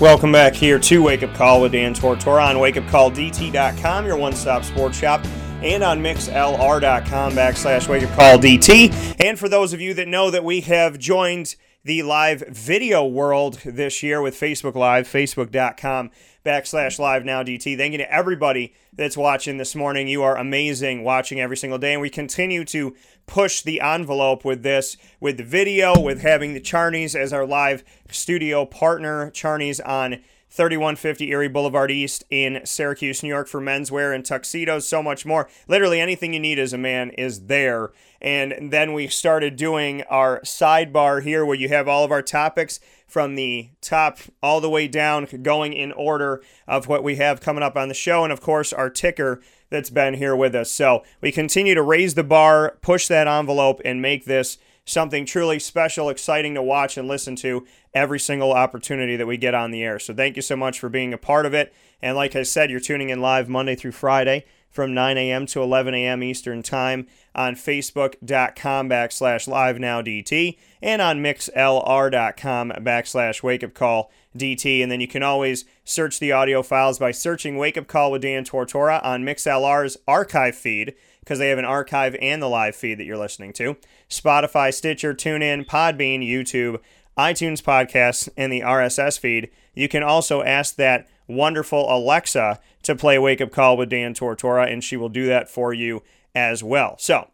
Welcome back here to Wake Up Call with Dan Tortora on wakeupcalldt.com, your one stop sports shop, and on mixlr.com backslash wakeupcalldt. And for those of you that know that we have joined the live video world this year with Facebook Live, facebook.com backslash live now DT. Thank you to everybody that's watching this morning. You are amazing watching every single day. And we continue to push the envelope with this, with the video, with having the Charneys as our live studio partner. Charneys on 3150 Erie Boulevard East in Syracuse, New York for menswear and tuxedos, so much more. Literally anything you need as a man is there. And then we started doing our sidebar here where you have all of our topics from the top all the way down, going in order of what we have coming up on the show. And of course, our ticker that's been here with us. So we continue to raise the bar, push that envelope, and make this something truly special, exciting to watch and listen to every single opportunity that we get on the air. So thank you so much for being a part of it. And like I said, you're tuning in live Monday through Friday from 9 a.m. to 11 a.m. Eastern Time on Facebook.com backslash live now DT and on mixlr.com backslash wake up call DT. And then you can always search the audio files by searching Wake Up Call with Dan Tortora on MixLR's archive feed because they have an archive and the live feed that you're listening to. Spotify, Stitcher, TuneIn, Podbean, YouTube, iTunes podcasts, and the RSS feed. You can also ask that wonderful Alexa to play Wake Up Call with Dan Tortora, and she will do that for you as well. So,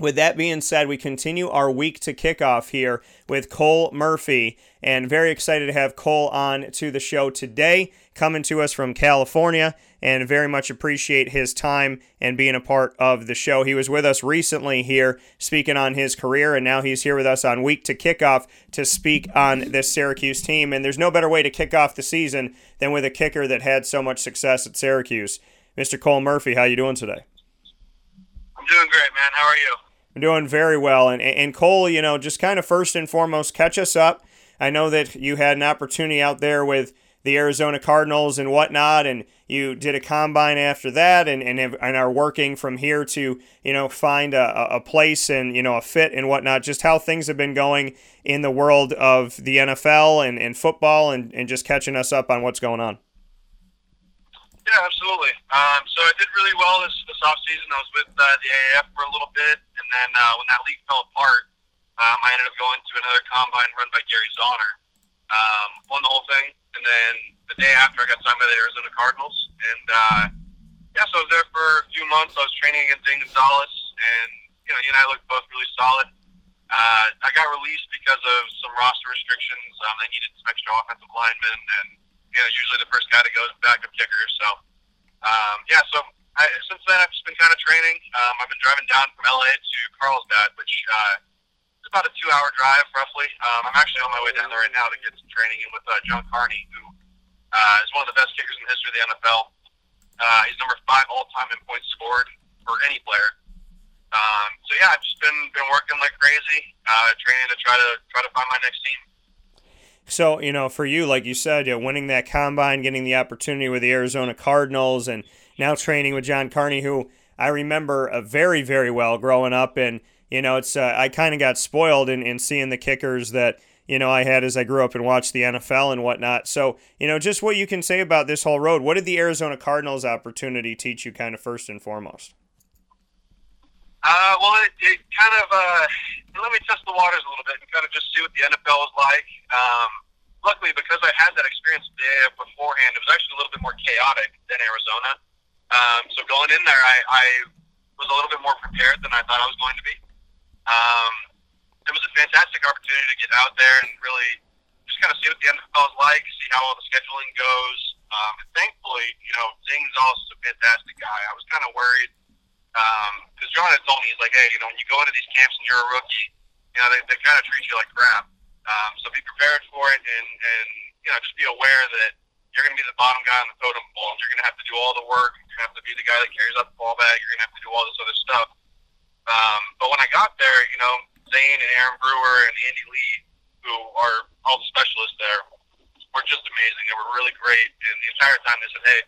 with that being said, we continue our week to kickoff here with Cole Murphy, and very excited to have Cole on to the show today, coming to us from California, and very much appreciate his time and being a part of the show. He was with us recently here, speaking on his career, and now he's here with us on week to kickoff to speak on this Syracuse team. And there's no better way to kick off the season than with a kicker that had so much success at Syracuse. Mr. Cole Murphy, how you doing today? I'm doing great, man. How are you? I'm doing very well. And, and Cole, you know, just kind of first and foremost, catch us up. I know that you had an opportunity out there with the Arizona Cardinals and whatnot, and you did a combine after that, and and, have, and are working from here to you know find a, a place and you know a fit and whatnot. Just how things have been going in the world of the NFL and, and football, and, and just catching us up on what's going on. Yeah, absolutely. Um, so I did really well this this off season. I was with uh, the AAF for a little bit, and then uh, when that league fell apart, um, I ended up going to another combine run by Gary Zauner. Um, won the whole thing, and then the day after, I got signed by the Arizona Cardinals, and uh, yeah, so I was there for a few months. I was training against Zane Gonzalez, and you know, he and I looked both really solid. Uh, I got released because of some roster restrictions. Um, they needed some extra offensive linemen, and you know, usually the first guy to go is backup kicker. So, um, yeah, so I, since then I've just been kind of training. Um, I've been driving down from LA to Carlsbad, which uh, is about a two-hour drive roughly. Um, I'm actually on my way down there right now to get some training in with uh, John Carney, who uh, is one of the best kickers in the history of the NFL. Uh, he's number five all-time in points scored for any player. Um, so yeah, I've just been been working like crazy, uh, training to try to try to find my next team. So, you know, for you, like you said, you know, winning that combine, getting the opportunity with the Arizona Cardinals, and now training with John Carney, who I remember uh, very, very well growing up. And, you know, it's uh, I kind of got spoiled in, in seeing the kickers that, you know, I had as I grew up and watched the NFL and whatnot. So, you know, just what you can say about this whole road. What did the Arizona Cardinals opportunity teach you, kind of first and foremost? Uh, well, it, it kind of uh, let me test the waters a little bit and kind of just see what the NFL was like. Um, luckily, because I had that experience there beforehand, it was actually a little bit more chaotic than Arizona. Um, so going in there, I, I was a little bit more prepared than I thought I was going to be. Um, it was a fantastic opportunity to get out there and really just kind of see what the NFL is like, see how all the scheduling goes. Um, thankfully, you know, Zane's also a fantastic guy. I was kind of worried because um, John had told me he's like, hey, you know, when you go into these camps and you're a rookie, you know, they, they kind of treat you like crap. Um, so be prepared for it, and and you know, just be aware that you're going to be the bottom guy on the totem pole. You're going to have to do all the work. You're going to have to be the guy that carries out the ball bag. You're going to have to do all this other stuff. Um, but when I got there, you know, Zane and Aaron Brewer and Andy Lee, who are all the specialists there, were just amazing. They were really great. And the entire time they said, hey,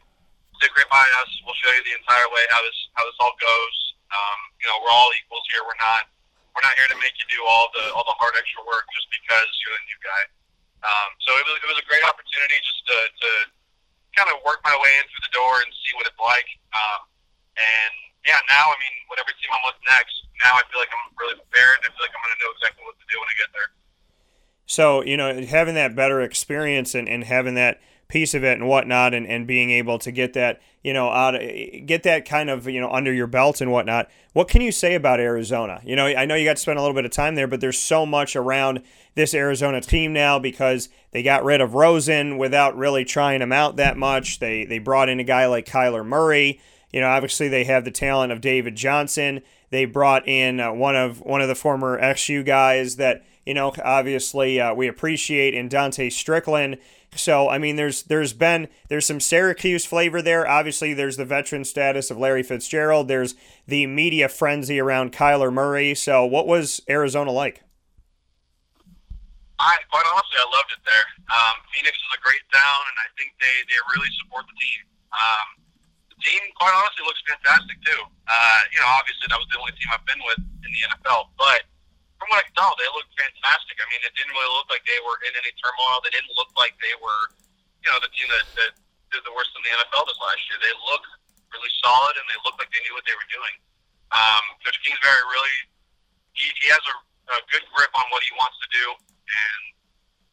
stick right by us. We'll show you the entire way how this how this all goes. Um, you know, we're all equals here. We're not we're not here to make you do all the all the hard extra work just because you're the new guy. Um, so it was it was a great opportunity just to, to kind of work my way in through the door and see what it's like. Um, and yeah, now I mean, whatever team I'm with next, now I feel like I'm really prepared. I feel like I'm going to know exactly what to do when I get there. So you know, having that better experience and, and having that piece of it and whatnot, and, and being able to get that you know out get that kind of you know under your belt and whatnot. What can you say about Arizona? You know, I know you got to spend a little bit of time there, but there's so much around this Arizona team now because they got rid of Rosen without really trying him out that much. They they brought in a guy like Kyler Murray. You know, obviously they have the talent of David Johnson. They brought in uh, one of one of the former XU guys that you know obviously uh, we appreciate in Dontae Strickland. So I mean, there's there's been there's some Syracuse flavor there. Obviously, there's the veteran status of Larry Fitzgerald. There's the media frenzy around Kyler Murray. So what was Arizona like? I quite honestly, I loved it there. Um, Phoenix is a great town, and I think they they really support the team. Um, the team, quite honestly, looks fantastic too. Uh, you know, obviously that was the only team I've been with in the NFL, but from what I can tell, they look fantastic. I mean, it didn't really look like they were in any turmoil. They didn't look like they were, you know, the team that, that did the worst in the NFL this last year. They look really solid, and they look like they knew what they were doing. Um, Coach Kingsbury really, he, he has a, a good grip on what he wants to do, and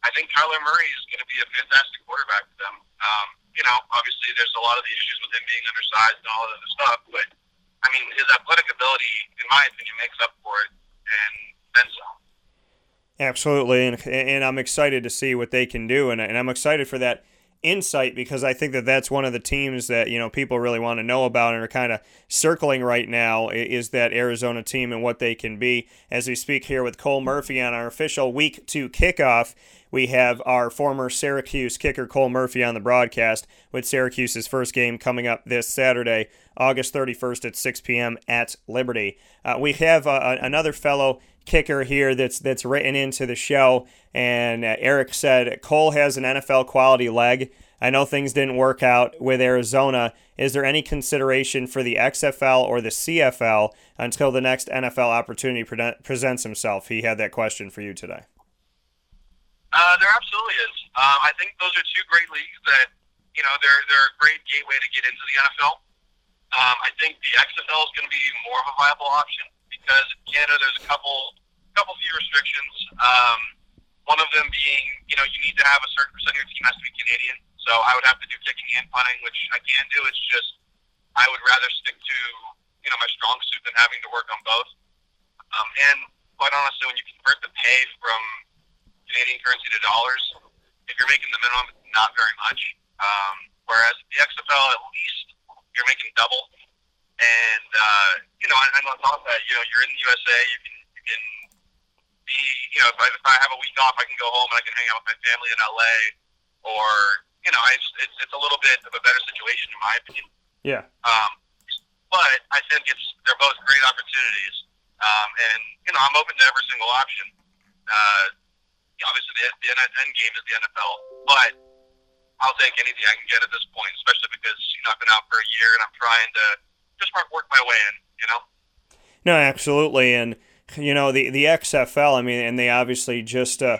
I think Kyler Murray is going to be a fantastic quarterback for them. Um, you know, obviously there's a lot of the issues with him being undersized and all that other stuff, but I mean, his athletic ability, in my opinion, makes up for it, and Absolutely, and, and I'm excited to see what they can do, and, and I'm excited for that insight because I think that that's one of the teams that you know people really want to know about and are kind of circling right now is that Arizona team and what they can be. As we speak here with Cole Murphy on our official week two kickoff, we have our former Syracuse kicker Cole Murphy on the broadcast with Syracuse's first game coming up this Saturday, August 31st at 6 p.m. at Liberty. Uh, we have uh, another fellow kicker here that's that's written into the show. And uh, Eric said Cole has an NFL quality leg. I know things didn't work out with Arizona. Is there any consideration for the XFL or the CFL until the next NFL opportunity pre- presents himself? He had that question for you today. Uh, there absolutely is. Uh, I think those are two great leagues that you know they're they're a great gateway to get into the NFL. Um, I think the XFL is going to be more of a viable option because in Canada there's a couple couple few restrictions. Um, one of them being, you know, you need to have a certain percent of your team has to be Canadian. So I would have to do kicking and punting, which I can do. It's just I would rather stick to, you know, my strong suit than having to work on both. Um, and quite honestly, when you convert the pay from Canadian currency to dollars, if you're making the minimum, not very much. Um, whereas the XFL, at least you're making double. And uh, you know, and on top of that, you know, you're in the USA. You can you can be, you know, if I, if I have a week off, I can go home and I can hang out with my family in LA, or you know, it's it's, it's a little bit of a better situation in my opinion. Yeah. Um, but I think it's they're both great opportunities, um, and you know, I'm open to every single option. Uh, obviously, the, the end game is the NFL, but I'll take anything I can get at this point, especially because you know I've been out for a year and I'm trying to just work my way in. You know. No, absolutely, and you know the the XFL. I mean, and they obviously just uh,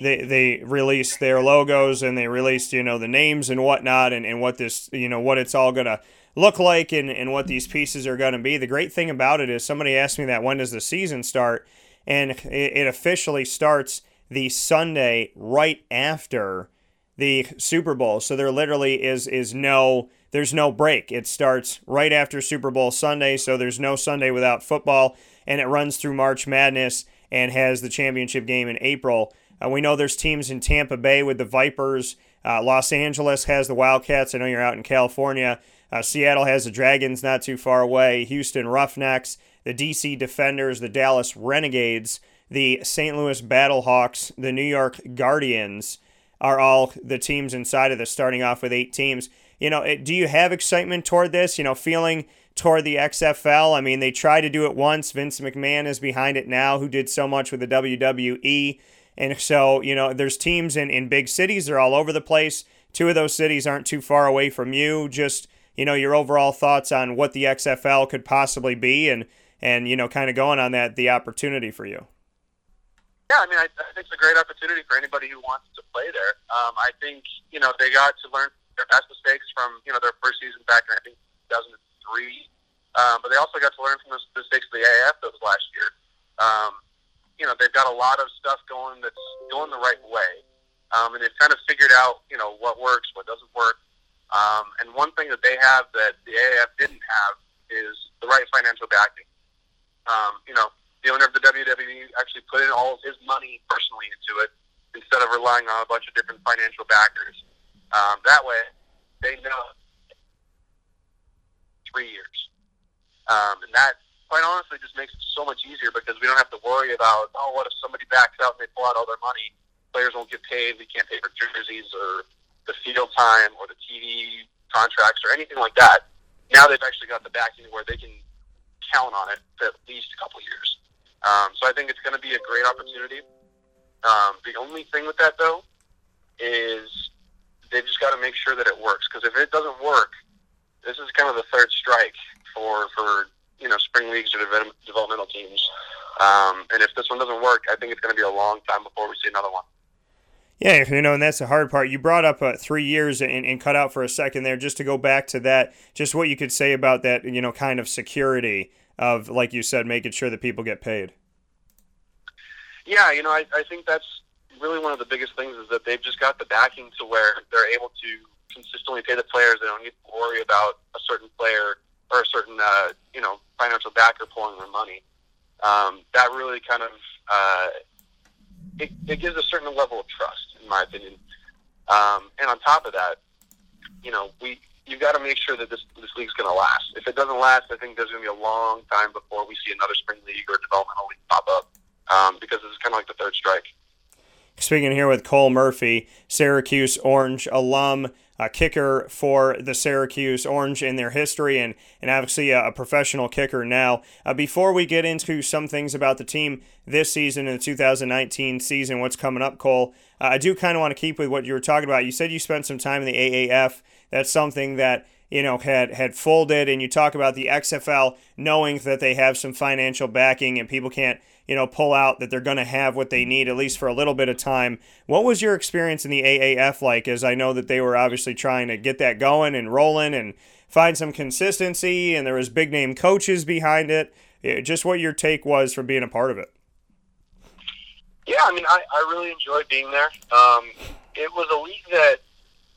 they they released their logos and they released you know the names and whatnot and, and what this you know what it's all gonna look like and, and what these pieces are gonna be. The great thing about it is somebody asked me that when does the season start, and it, it officially starts the Sunday right after the Super Bowl. So there literally is is no there's no break. It starts right after Super Bowl Sunday, so there's no Sunday without football and it runs through March Madness and has the championship game in April. Uh, we know there's teams in Tampa Bay with the Vipers. Uh, Los Angeles has the Wildcats. I know you're out in California. Uh, Seattle has the Dragons not too far away. Houston Roughnecks, the DC Defenders, the Dallas Renegades, the St. Louis Battlehawks, the New York Guardians. are all the teams inside of this, starting off with eight teams. You know, do you have excitement toward this? You know, feeling toward the XFL. I mean, they tried to do it once. Vince McMahon is behind it now, who did so much with the WWE. And so, you know, there's teams in, in big cities, they're all over the place. Two of those cities aren't too far away from you. Just, you know, your overall thoughts on what the XFL could possibly be and, and you know, kind of going on that, the opportunity for you. Yeah, I mean, I, I think it's a great opportunity for anybody who wants to play there. Um, I think, you know, they got to learn their past mistakes from, you know, their first season back in, I think, 2003. Um, but they also got to learn from the mistakes of the AAF was last year. Um, you know, they've got a lot of stuff going that's going the right way. Um, and they've kind of figured out, you know, what works, what doesn't work. Um, and one thing that they have that the AAF didn't have is the right financial backing. Um, you know, the owner of the WWE actually put in all of his money personally into it instead of relying on a bunch of different financial backers. Um, that way, they know three years. Um, and that, quite honestly, just makes it so much easier because we don't have to worry about, oh, what if somebody backs out and they pull out all their money? Players won't get paid. We can't pay for jerseys or the field time or the TV contracts or anything like that. Now they've actually got the backing where they can count on it for at least a couple years. Um, so I think it's going to be a great opportunity. Um, the only thing with that, though, is they've just got to make sure that it works. Because if it doesn't work, this is kind of the third strike for for you know spring leagues or developmental teams. Um, and if this one doesn't work, I think it's going to be a long time before we see another one. Yeah, you know, and that's the hard part. You brought up uh, three years and, and cut out for a second there, just to go back to that. Just what you could say about that, you know, kind of security of, like you said, making sure that people get paid. Yeah, you know, I, I think that's really one of the biggest things is that they've just got the backing to where they're able to consistently pay the players. They don't need to worry about a certain player or a certain uh, you know financial backer pulling their money. Um, that really kind of uh, it, it gives a certain level of trust, in my opinion. Um, and on top of that, you know, we you've got to make sure that this this league's going to last. If it doesn't last, I think there's going to be a long time before we see another spring league or developmental league pop up um, because this is kind of like the third strike. Speaking here with Cole Murphy, Syracuse Orange alum, a kicker for the Syracuse Orange in their history, and, and obviously a, a professional kicker now. Uh, before we get into some things about the team this season and the 2019 season, what's coming up, Cole, uh, I do kind of want to keep with what you were talking about. You said you spent some time in the AAF. That's something that you know had had folded, and you talk about the XFL knowing that they have some financial backing and people can't you know, pull out that they're going to have what they need at least for a little bit of time. What was your experience in the AAF like? As I know that they were obviously trying to get that going and rolling and find some consistency, and there was big name coaches behind it. Just what your take was from being a part of it. Yeah, I mean, I, I really enjoyed being there. Um, it was a league that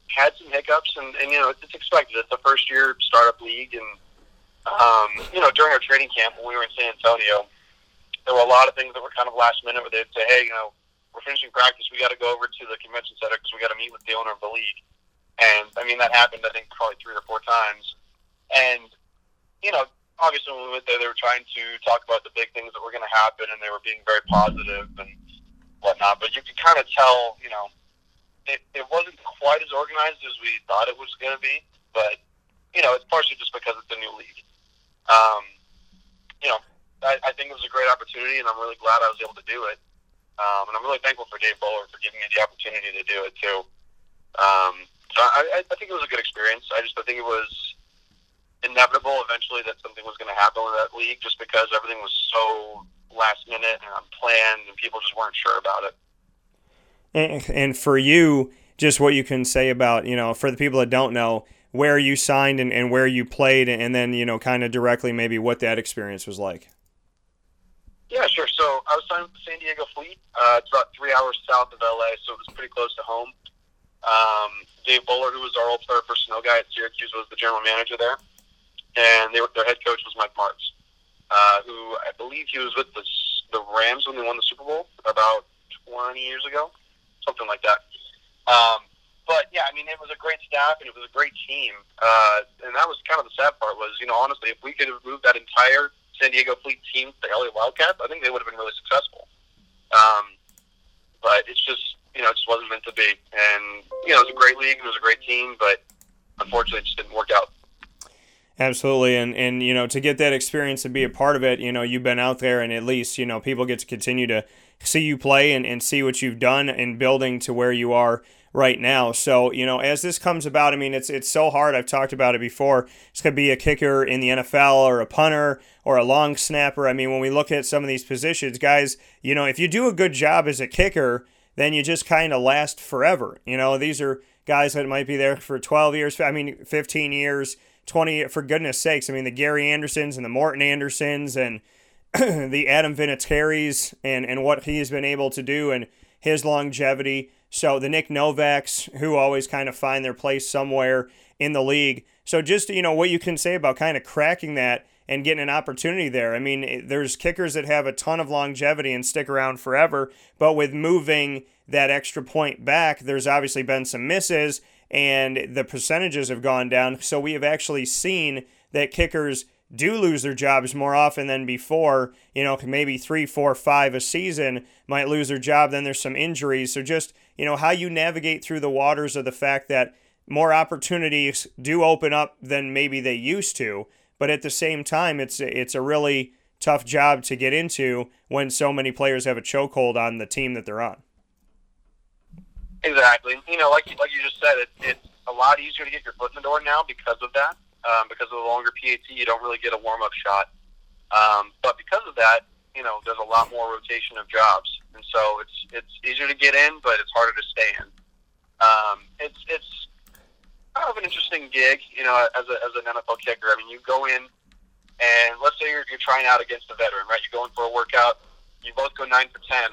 had some hiccups, and, and you know, it's expected. It's a first year startup league, and um, you know, during our training camp when we were in San Antonio, there were a lot of things that were kind of last minute where they'd say, hey, you know, we're finishing practice. We got to go over to the convention center because we got to meet with the owner of the league. And I mean, that happened, I think, probably three or four times. And, you know, obviously when we went there, they were trying to talk about the big things that were going to happen and they were being very positive and whatnot. But you could kind of tell, you know, it, it wasn't quite as organized as we thought it was going to be. But, you know, it's partially just because it's a new league. Um, you know, I, I think it was a great opportunity, and I'm really glad I was able to do it. Um, and I'm really thankful for Dave Bowler for giving me the opportunity to do it too. Um, so I, I think it was a good experience. I just I think it was inevitable eventually that something was going to happen with that league, just because everything was so last minute and unplanned, and people just weren't sure about it. And, and for you, just what you can say about you know, for the people that don't know, where you signed and, and where you played, and then you know, kind of directly maybe what that experience was like. Yeah, sure. So I was signed with the San Diego Fleet. Uh, it's about three hours south of LA, so it was pretty close to home. Um, Dave Bullard, who was our old player personnel guy at Syracuse, was the general manager there, and were, their head coach was Mike Martz, uh, who I believe he was with the the Rams when they won the Super Bowl about 20 years ago, something like that. Um, but yeah, I mean, it was a great staff and it was a great team, uh, and that was kind of the sad part was, you know, honestly, if we could have moved that entire San Diego Fleet team, the LA Wildcats, I think they would have been really successful. Um, but it's just you know, it just wasn't meant to be. And you know, it was a great league, it was a great team, but unfortunately, it just didn't work out. Absolutely, and and you know to get that experience and be a part of it, you know you've been out there, and at least you know people get to continue to see you play and, and see what you've done in building to where you are right now. So you know as this comes about, I mean it's it's so hard. I've talked about it before. It's gonna be a kicker in the NFL or a punter or a long snapper. I mean when we look at some of these positions, guys, you know if you do a good job as a kicker, then you just kind of last forever. You know these are guys that might be there for 12 years. I mean 15 years 20 for goodness sakes. I mean, the Gary Andersons and the Morten Andersens and the Adam Vinatieri's and, and what he's been able to do and his longevity. So the Nick Novaks, who always kind of find their place somewhere in the league. So just, you know, what you can say about kind of cracking that and getting an opportunity there. I mean, there's kickers that have a ton of longevity and stick around forever, but with moving that extra point back, there's obviously been some misses and the percentages have gone down. So we have actually seen that kickers do lose their jobs more often than before. You know, maybe three, four, five a season might lose their job. Then there's some injuries. So just, you know, how you navigate through the waters of the fact that more opportunities do open up than maybe they used to. But at the same time, it's it's a really tough job to get into when so many players have a chokehold on the team that they're on. Exactly. You know, like like you just said, it, it's a lot easier to get your foot in the door now because of that. Um, because of the longer PAT, you don't really get a warm up shot. Um, but because of that, you know, there's a lot more rotation of jobs, and so it's it's easier to get in, but it's harder to stay in. Um, it's it's kind of an interesting gig, you know, as a, as an NFL kicker. I mean, you go in, and let's say you're, you're trying out against a veteran, right? You go in for a workout, you both go nine for ten,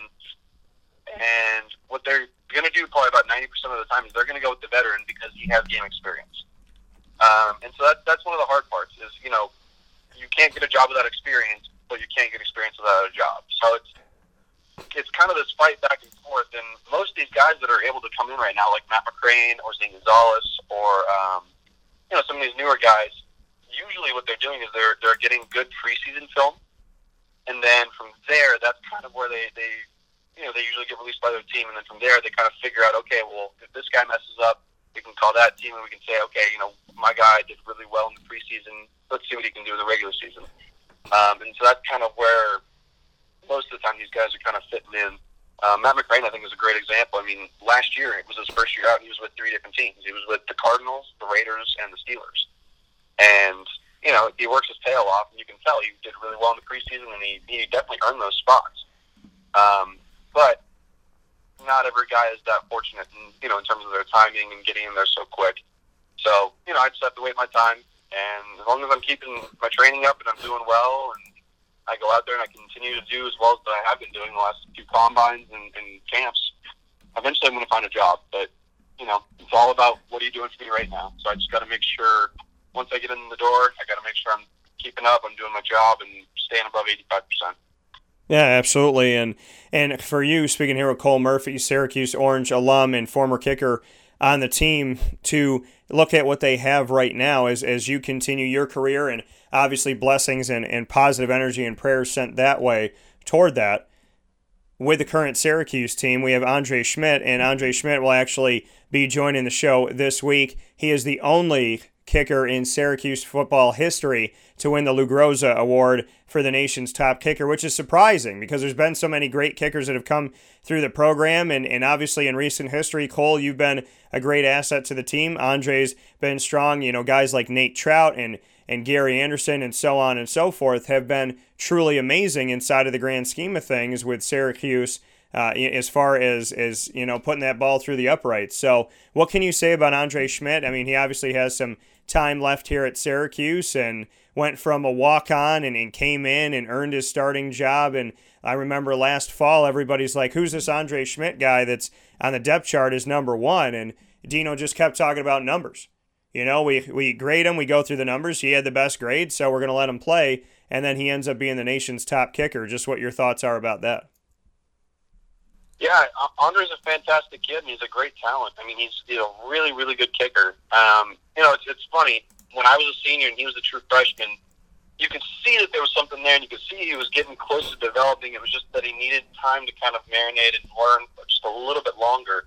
and what they're going to do probably about 90% of the time is they're going to go with the veteran because he has game experience. Um, and so that, that's one of the hard parts is, you know, you can't get a job without experience, but you can't get experience without a job. So it's, it's kind of this fight back and forth. And most of these guys that are able to come in right now, like Matt McCrane or Zane Gonzalez or, um, you know, some of these newer guys, usually what they're doing is they're, they're getting good preseason film. And then from there, that's kind of where they, they you know, they usually get released by their team, and then from there they kind of figure out, okay, well, if this guy messes up, we can call that team and we can say, okay, you know, my guy did really well in the preseason. Let's see what he can do in the regular season. Um, and so that's kind of where most of the time these guys are kind of fitting in. Um, Matt McCrane, I think, is a great example. I mean, last year it was his first year out, and he was with three different teams. He was with the Cardinals, the Raiders, and the Steelers. And you know, he works his tail off, and you can tell he did really well in the preseason, and he, he definitely earned those spots. Um, but not every guy is that fortunate, in, you know, in terms of their timing and getting in there so quick. So, you know, I just have to wait my time, and as long as I'm keeping my training up and I'm doing well, and I go out there and I continue to do as well as I have been doing the last few combines and, and camps, eventually I'm going to find a job. But you know, it's all about what are you doing for me right now. So I just got to make sure once I get in the door, I got to make sure I'm keeping up, I'm doing my job, and staying above 85 percent. Yeah, absolutely. And and for you, speaking here with Cole Murphy, Syracuse Orange alum and former kicker on the team, to look at what they have right now as, as you continue your career and obviously blessings and, and positive energy and prayers sent that way toward that. With the current Syracuse team, we have Andre Szmyt, and Andre Szmyt will actually be joining the show this week. He is the only kicker in Syracuse football history to win the Lou Groza Award for the nation's top kicker, which is surprising because there's been so many great kickers that have come through the program. And, and obviously, in recent history, Cole, you've been a great asset to the team. Andre's been strong. You know, guys like Nate Trout and, and Gary Anderson and so on and so forth have been truly amazing inside of the grand scheme of things with Syracuse. Uh, as far as as you know, putting that ball through the uprights. So, what can you say about Andre Szmyt? I mean, he obviously has some time left here at Syracuse and went from a walk on and, and came in and earned his starting job. And I remember last fall, everybody's like, who's this Andre Szmyt guy that's on the depth chart is number one? And Dino just kept talking about numbers. You know, we, we grade him, we go through the numbers. He had the best grade, so we're going to let him play. And then he ends up being the nation's top kicker. Just what your thoughts are about that. Yeah, Andre's a fantastic kid, and he's a great talent. I mean, he's, he's a really, really good kicker. Um, you know, it's, it's funny. When I was a senior and he was a true freshman, you could see that there was something there, and you could see he was getting close to developing. It was just that he needed time to kind of marinate and learn just a little bit longer.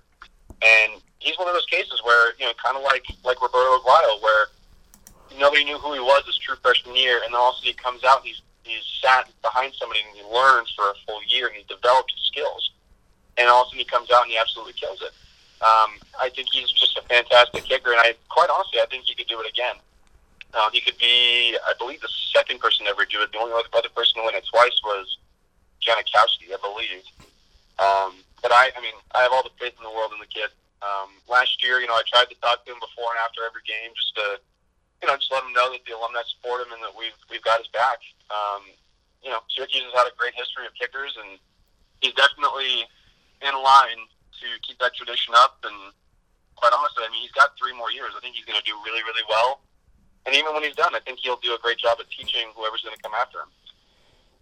And he's one of those cases where you know, kind of like like Roberto Aguayo, where nobody knew who he was his true freshman year, and then all of a sudden he comes out and he's he's sat behind somebody and he learns for a full year and he develops his skills, and all of a sudden he comes out and he absolutely kills it. Um, I think he's just a fantastic kicker, and I quite honestly I think he could do it again. Uh, he could be, I believe, the second person to ever do it. The only other person to win it twice was Janikowski, I believe. Um, but I, I mean, I have all the faith in the world in the kid. Um, last year, you know, I tried to talk to him before and after every game, just to, you know, just let him know that the alumni support him and that we've we've got his back. Um, you know, Syracuse has had a great history of kickers, and he's definitely in line to keep that tradition up. And quite honestly, I mean, he's got three more years. I think he's going to do really, really well. And even when he's done, I think he'll do a great job at teaching whoever's going to come after him.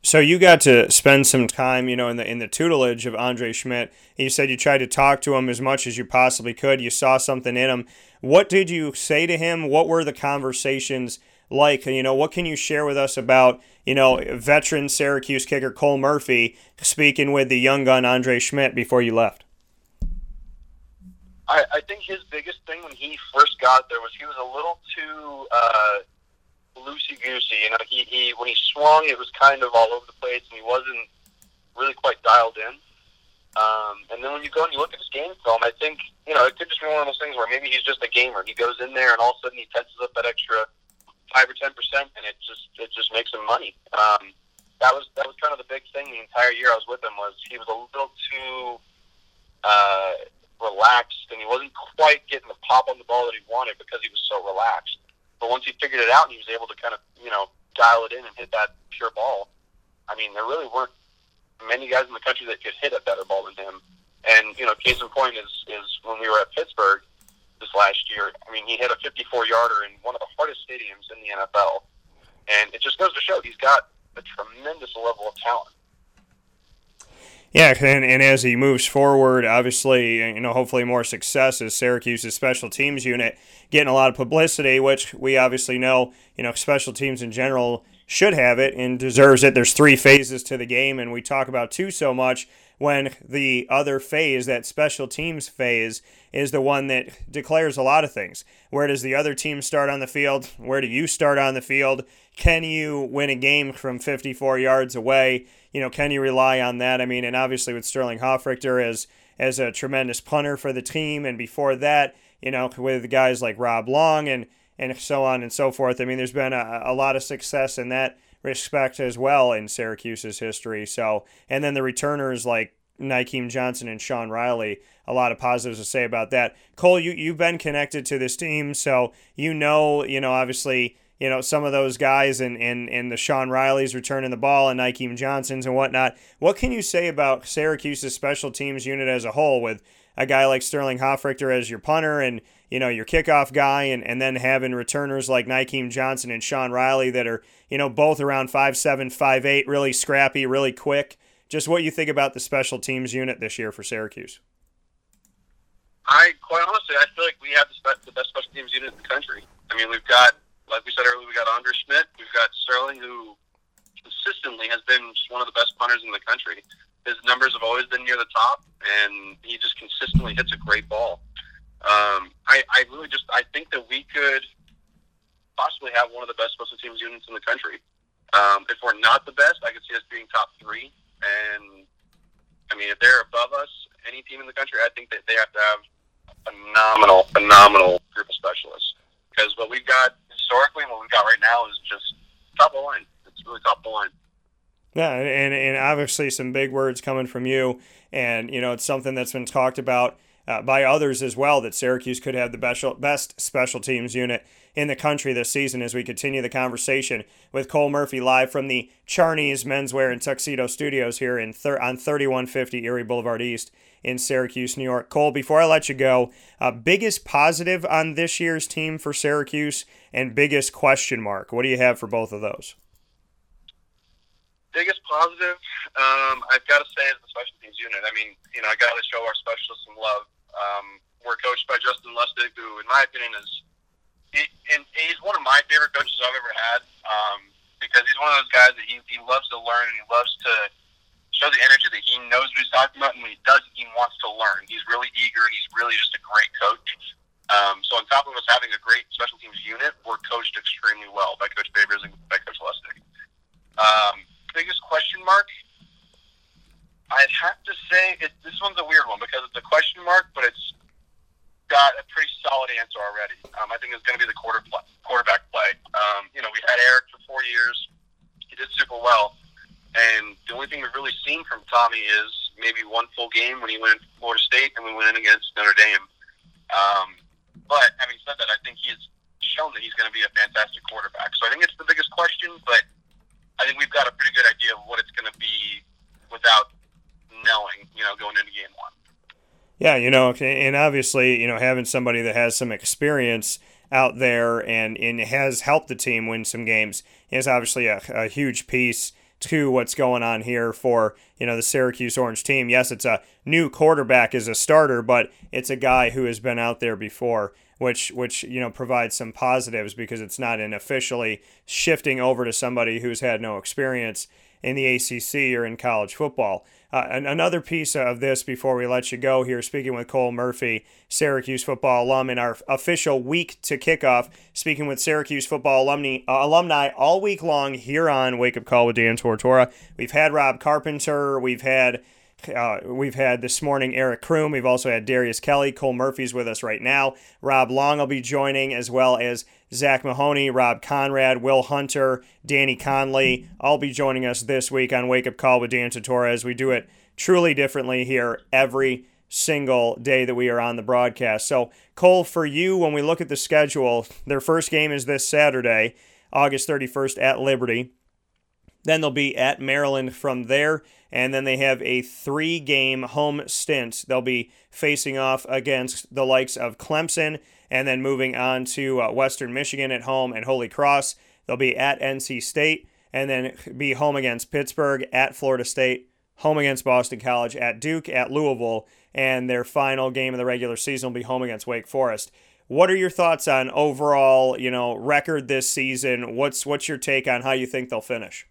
So you got to spend some time, you know, in the in the tutelage of Andre Szmyt. You said you tried to talk to him as much as you possibly could. You saw something in him. What did you say to him? What were the conversations like? You know, what can you share with us about, you know, veteran Syracuse kicker Cole Murphy speaking with the young gun Andre Szmyt before you left? I, I think his biggest thing when he first got there was he was a little too uh, loosey goosey. You know, he, he when he swung, it was kind of all over the place, and he wasn't really quite dialed in. Um, and then when you go and you look at his game film, I think you know it could just be one of those things where maybe he's just a gamer. He goes in there and all of a sudden he tenses up that extra five or ten percent, and it just it just makes him money. Um, that was that was kind of the big thing the entire year I was with him was he was a little too uh, relaxed, and he wasn't quite getting the pop on the ball that he wanted because he was so relaxed. But once he figured it out and he was able to kind of, you know, dial it in and hit that pure ball, I mean, there really weren't many guys in the country that could hit a better ball than him. And, you know, case in point is, is when we were at Pittsburgh this last year, I mean, he hit a 54 yarder in one of the hardest stadiums in the NFL. And it just goes to show he's got a tremendous level of talent. Yeah, and, and as he moves forward, obviously, you know, hopefully more success as Syracuse's special teams unit getting a lot of publicity, which we obviously know, you know, special teams in general should have it and deserves it. There's three phases to the game, and we talk about two so much when the other phase, that special teams phase, is the one that declares a lot of things. Where does the other team start on the field? Where do you start on the field? Can you win a game from 54 yards away? you know, can you rely on that? I mean, and obviously with Sterling Hofrichter as as a tremendous punter for the team, and before that, you know, with guys like Rob Long and and so on and so forth. I mean, there's been a, a lot of success in that respect as well in Syracuse's history. So, and then the returners like Nykeim Johnson and Sean Riley, a lot of positives to say about that. Cole, you you've been connected to this team, so you know, you know, obviously you know, some of those guys and, and, and the Sean Riley's returning the ball and Nykeim Johnson's and whatnot. What can you say about Syracuse's special teams unit as a whole with a guy like Sterling Hofrichter as your punter and, you know, your kickoff guy and, and then having returners like Nykeim Johnson and Sean Riley that are, you know, both around five seven, five eight, really scrappy, really quick. Just what you think about the special teams unit this year for Syracuse. I quite honestly, I feel like we have the best special teams unit in the country. I mean, we've got like we said earlier, we've got Andre Szmyt. We've got Sterling, who consistently has been one of the best punters in the country. His numbers have always been near the top, and he just consistently hits a great ball. Um, I, I really just I think that we could possibly have one of the best special teams units in the country. Um, if we're not the best, I could see us being top three. And I mean, if they're above us, any team in the country, I think that they have to have a phenomenal, phenomenal group of specialists. Because what we've got historically, and what we've got right now is just top of the line. It's really top of the line. Yeah, and, and obviously some big words coming from you, and you know it's something that's been talked about uh, by others as well that Syracuse could have the best best special teams unit in the country this season. As we continue the conversation with Cole Murphy live from the Charney's Menswear and Tuxedo Studios here in thir- on 3150 Erie Boulevard East in Syracuse, New York. Cole, before I let you go, uh, biggest positive on this year's team for Syracuse and biggest question mark. What do you have for both of those? Biggest positive, um, I've got to say, is the special teams unit. I mean, you know, I got to show our specialists some love. Um, we're coached by Justin Lustig, who, in my opinion, is he, and he's one of my favorite coaches I've ever had um, because he's one of those guys that he, he loves to learn and he loves to show the energy that he knows what he's talking about, and when he doesn't, he wants to learn. He's really eager, he's really just a great coach. Um, so on top of us having a great special teams unit, we're coached extremely well by Coach Babers and by Coach Lustig. Um, biggest question mark? I'd have to say it, this one's a weird one because it's a question mark, but it's got a pretty solid answer already. Um, I think it's going to be the quarter play, quarterback play. Um, you know, we had Eric for four years. He did super well. And the only thing we've really seen from Tommy is maybe one full game when he went to Florida State and we went in against Notre Dame. Um, but having said that, I think he's shown that he's going to be a fantastic quarterback. So I think it's the biggest question, but I think we've got a pretty good idea of what it's going to be without knowing, you know, going into game one. Yeah, you know, and obviously, you know, having somebody that has some experience out there and, and has helped the team win some games is obviously a, a huge piece to what's going on here for you know the Syracuse Orange team. Yes, it's a new quarterback as a starter, but it's a guy who has been out there before, which which you know provides some positives because it's not an officially shifting over to somebody who's had no experience in the ACC or in college football. Uh, another piece of this before we let you go here, speaking with Cole Murphy, Syracuse football alum, in our official week to kickoff, speaking with Syracuse football alumni, uh, alumni all week long here on Wake Up Call with Dan Tortora. We've had Rob Carpenter, we've had uh, we've had this morning Eric Kroom. We've also had Darius Kelly. Cole Murphy's with us right now. Rob Long will be joining, as well as Zach Mahoney, Rob Konrad, Will Hunter, Danny Conley. All be joining us this week on Wake Up Call with Dan Tortora as we do it truly differently here every single day that we are on the broadcast. So, Cole, for you, when we look at the schedule, their first game is this Saturday, August 31st at Liberty. Then they'll be at Maryland from there and then they have a three game home stint. They'll be facing off against the likes of Clemson and then moving on to uh, Western Michigan at home and Holy Cross. They'll be at NC State and then be home against Pittsburgh, at Florida State, home against Boston College, at Duke, at Louisville, and their final game of the regular season will be home against Wake Forest. What are your thoughts on overall, you know, record this season? What's what's your take on how you think they'll finish?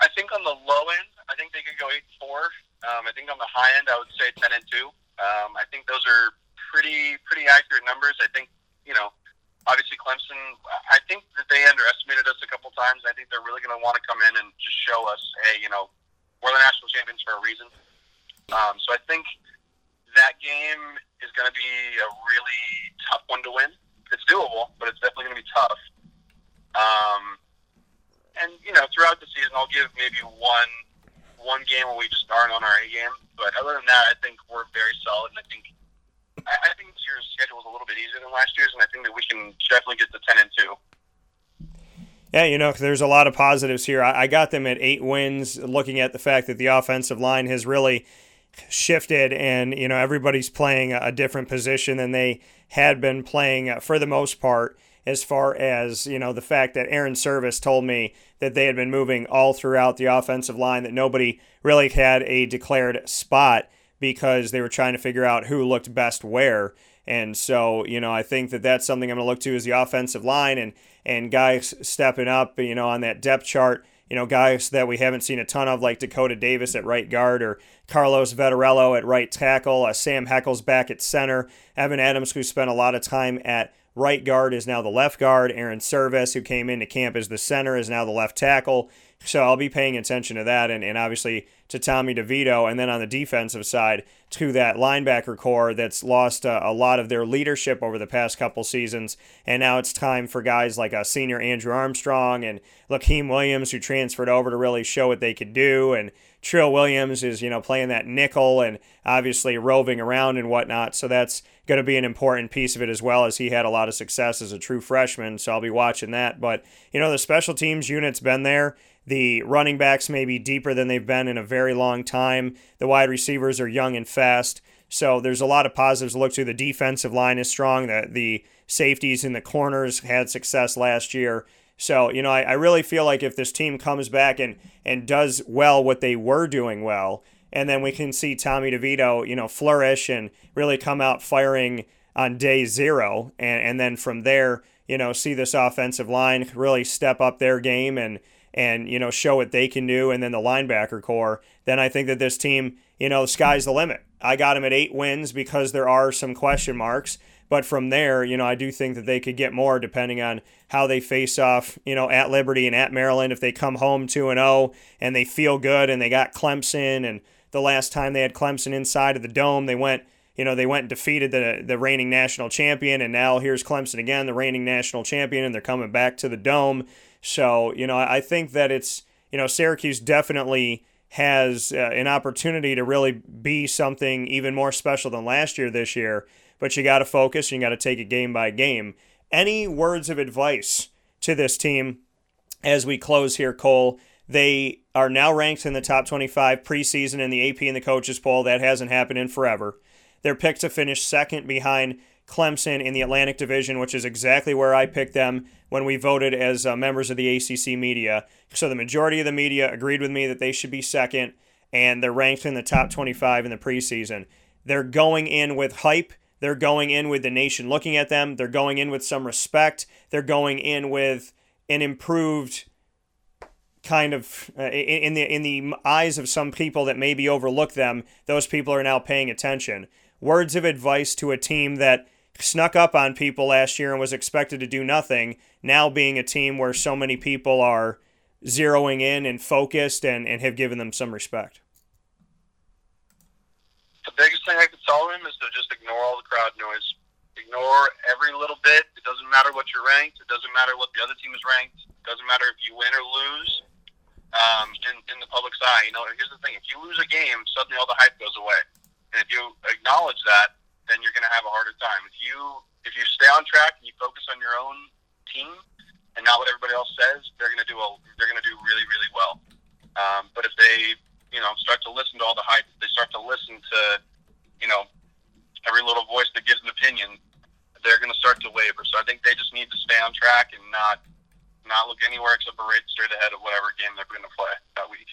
I think on the low end, I think they could go eight and four. Um, I think on the high end, I would say ten and two. Um, I think those are pretty pretty accurate numbers. I think you know, obviously Clemson. I think that they underestimated us a couple times. I think they're really going to want to come in and just show us, hey, you know, we're the national champions for a reason. Um, so I think that game is going to be a really tough one to win. It's doable, but it's definitely going to be tough. Um, and you know, throughout the season, I'll give maybe one one game where we just aren't on our A game. But other than that, I think we're very solid, and I think I, I think this year's schedule is a little bit easier than last year's, and I think that we can definitely get to ten and two. Yeah, you know, there's a lot of positives here. I, I got them at eight wins, looking at the fact that the offensive line has really shifted and you know everybody's playing a different position than they had been playing for the most part as far as you know the fact that Airon Servais told me that they had been moving all throughout the offensive line that nobody really had a declared spot because they were trying to figure out who looked best where. And so, you know, I think that that's something I'm going to look to is the offensive line and and guys stepping up, you know, on that depth chart. You know, guys that we haven't seen a ton of, like Dakota Davis at right guard or Carlos Vettorello at right tackle, uh, Sam Heckel's back at center, Evan Adams, who spent a lot of time at Right guard is now the left guard. Airon Servais, who came into camp as the center, is now the left tackle. So I'll be paying attention to that and, and obviously to Tommy DeVito. And then on the defensive side, to that linebacker core that's lost a, lot of their leadership over the past couple seasons. And now it's time for guys like a uh, senior Andrew Armstrong and Lakiem Williams, who transferred over to really show what they could do. And Trill Williams is, you know, playing that nickel and obviously roving around and whatnot. So that's going to be an important piece of it as well as he had a lot of success as a true freshman. So I'll be watching that. But, you know, the special teams unit's been there. The running backs may be deeper than they've been in a very long time. The wide receivers are young and fast. So there's a lot of positives to look to. The defensive line is strong. The, the safeties in the corners had success last year. So, you know, I, I really feel like if this team comes back and, and does well what they were doing well, and then we can see Tommy DeVito, you know, flourish and really come out firing on day zero, and, and then from there, you know, see this offensive line really step up their game and and you know show what they can do, and then the linebacker core, then I think that this team, you know, the sky's the limit. I got them at eight wins because there are some question marks. But from there, you know, I do think that they could get more depending on how they face off, you know, at Liberty and at Maryland. If they come home 2 and 0 and they feel good and they got Clemson and the last time they had Clemson inside of the dome, they went, you know, they went and defeated the the reigning national champion and now here's Clemson again, the reigning national champion and they're coming back to the dome. So, you know, I think that it's, you know, Syracuse definitely has uh, an opportunity to really be something even more special than last year this year but you got to focus and you got to take it game by game. Any words of advice to this team as we close here, Cole? They are now ranked in the top 25 preseason in the AP and the coaches poll. That hasn't happened in forever. They're picked to finish second behind Clemson in the Atlantic Division, which is exactly where I picked them when we voted as uh, members of the ACC media. So the majority of the media agreed with me that they should be second, and they're ranked in the top 25 in the preseason. They're going in with hype they're going in with the nation looking at them. They're going in with some respect. They're going in with an improved kind of uh, in the in the eyes of some people that maybe overlook them. Those people are now paying attention. Words of advice to a team that snuck up on people last year and was expected to do nothing. Now being a team where so many people are zeroing in and focused and, and have given them some respect the biggest thing I could tell him is to just ignore all the crowd noise. Ignore every little bit. It doesn't matter what you're ranked. It doesn't matter what the other team is ranked. It doesn't matter if you win or lose. Um, in, in the public's eye, you know, here's the thing: if you lose a game, suddenly all the hype goes away, and if you acknowledge that, then you're going to have a harder time. If you if you stay on track and you focus on your own team and not what everybody else says, they're going to do they're going to do really really well. Um, but if they you know, start to listen to all the hype. They start to listen to, you know, every little voice that gives an opinion. They're going to start to waver. So I think they just need to stay on track and not not look anywhere except for right straight ahead of whatever game they're going to play that week.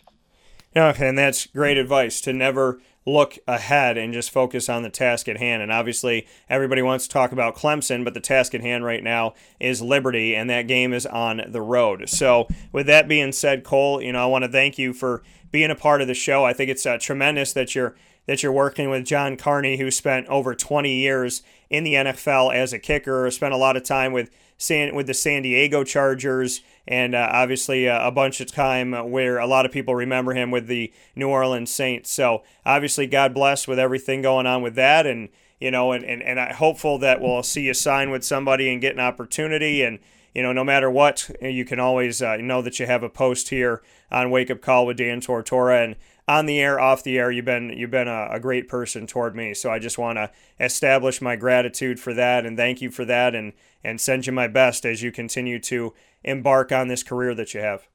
Okay, and that's great advice to never look ahead and just focus on the task at hand. And obviously, everybody wants to talk about Clemson, but the task at hand right now is Liberty, and that game is on the road. So, with that being said, Cole, you know, I want to thank you for being a part of the show. I think it's uh, tremendous that you're that you're working with John Carney, who spent over 20 years in the NFL as a kicker, spent a lot of time with San with the San Diego Chargers, and uh, obviously uh, a bunch of time where a lot of people remember him with the New Orleans Saints. So obviously, God bless with everything going on with that, and you know, and and, and I'm hopeful that we'll see you sign with somebody and get an opportunity and you know, no matter what, you can always uh, know that you have a post here on Wake Up Call with Dan Tortora, and on the air, off the air, you've been you've been a, a great person toward me. So I just want to establish my gratitude for that, and thank you for that, and and send you my best as you continue to embark on this career that you have.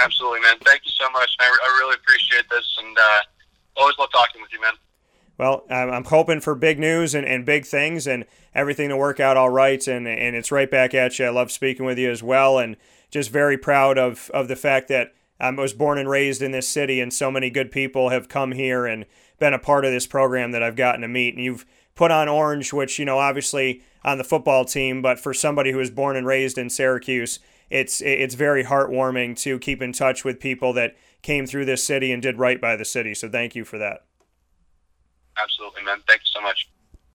Absolutely, man. Thank you so much. I, I really appreciate this, and uh, always love talking with you, man. Well, I'm hoping for big news and, and big things and everything to work out all right. And, and it's right back at you. I love speaking with you as well. And just very proud of, of the fact that I was born and raised in this city and so many good people have come here and been a part of this program that I've gotten to meet. And you've put on orange, which, you know, obviously on the football team, but for somebody who was born and raised in Syracuse, it's it's very heartwarming to keep in touch with people that came through this city and did right by the city. So thank you for that. Absolutely, man. Thank you so much.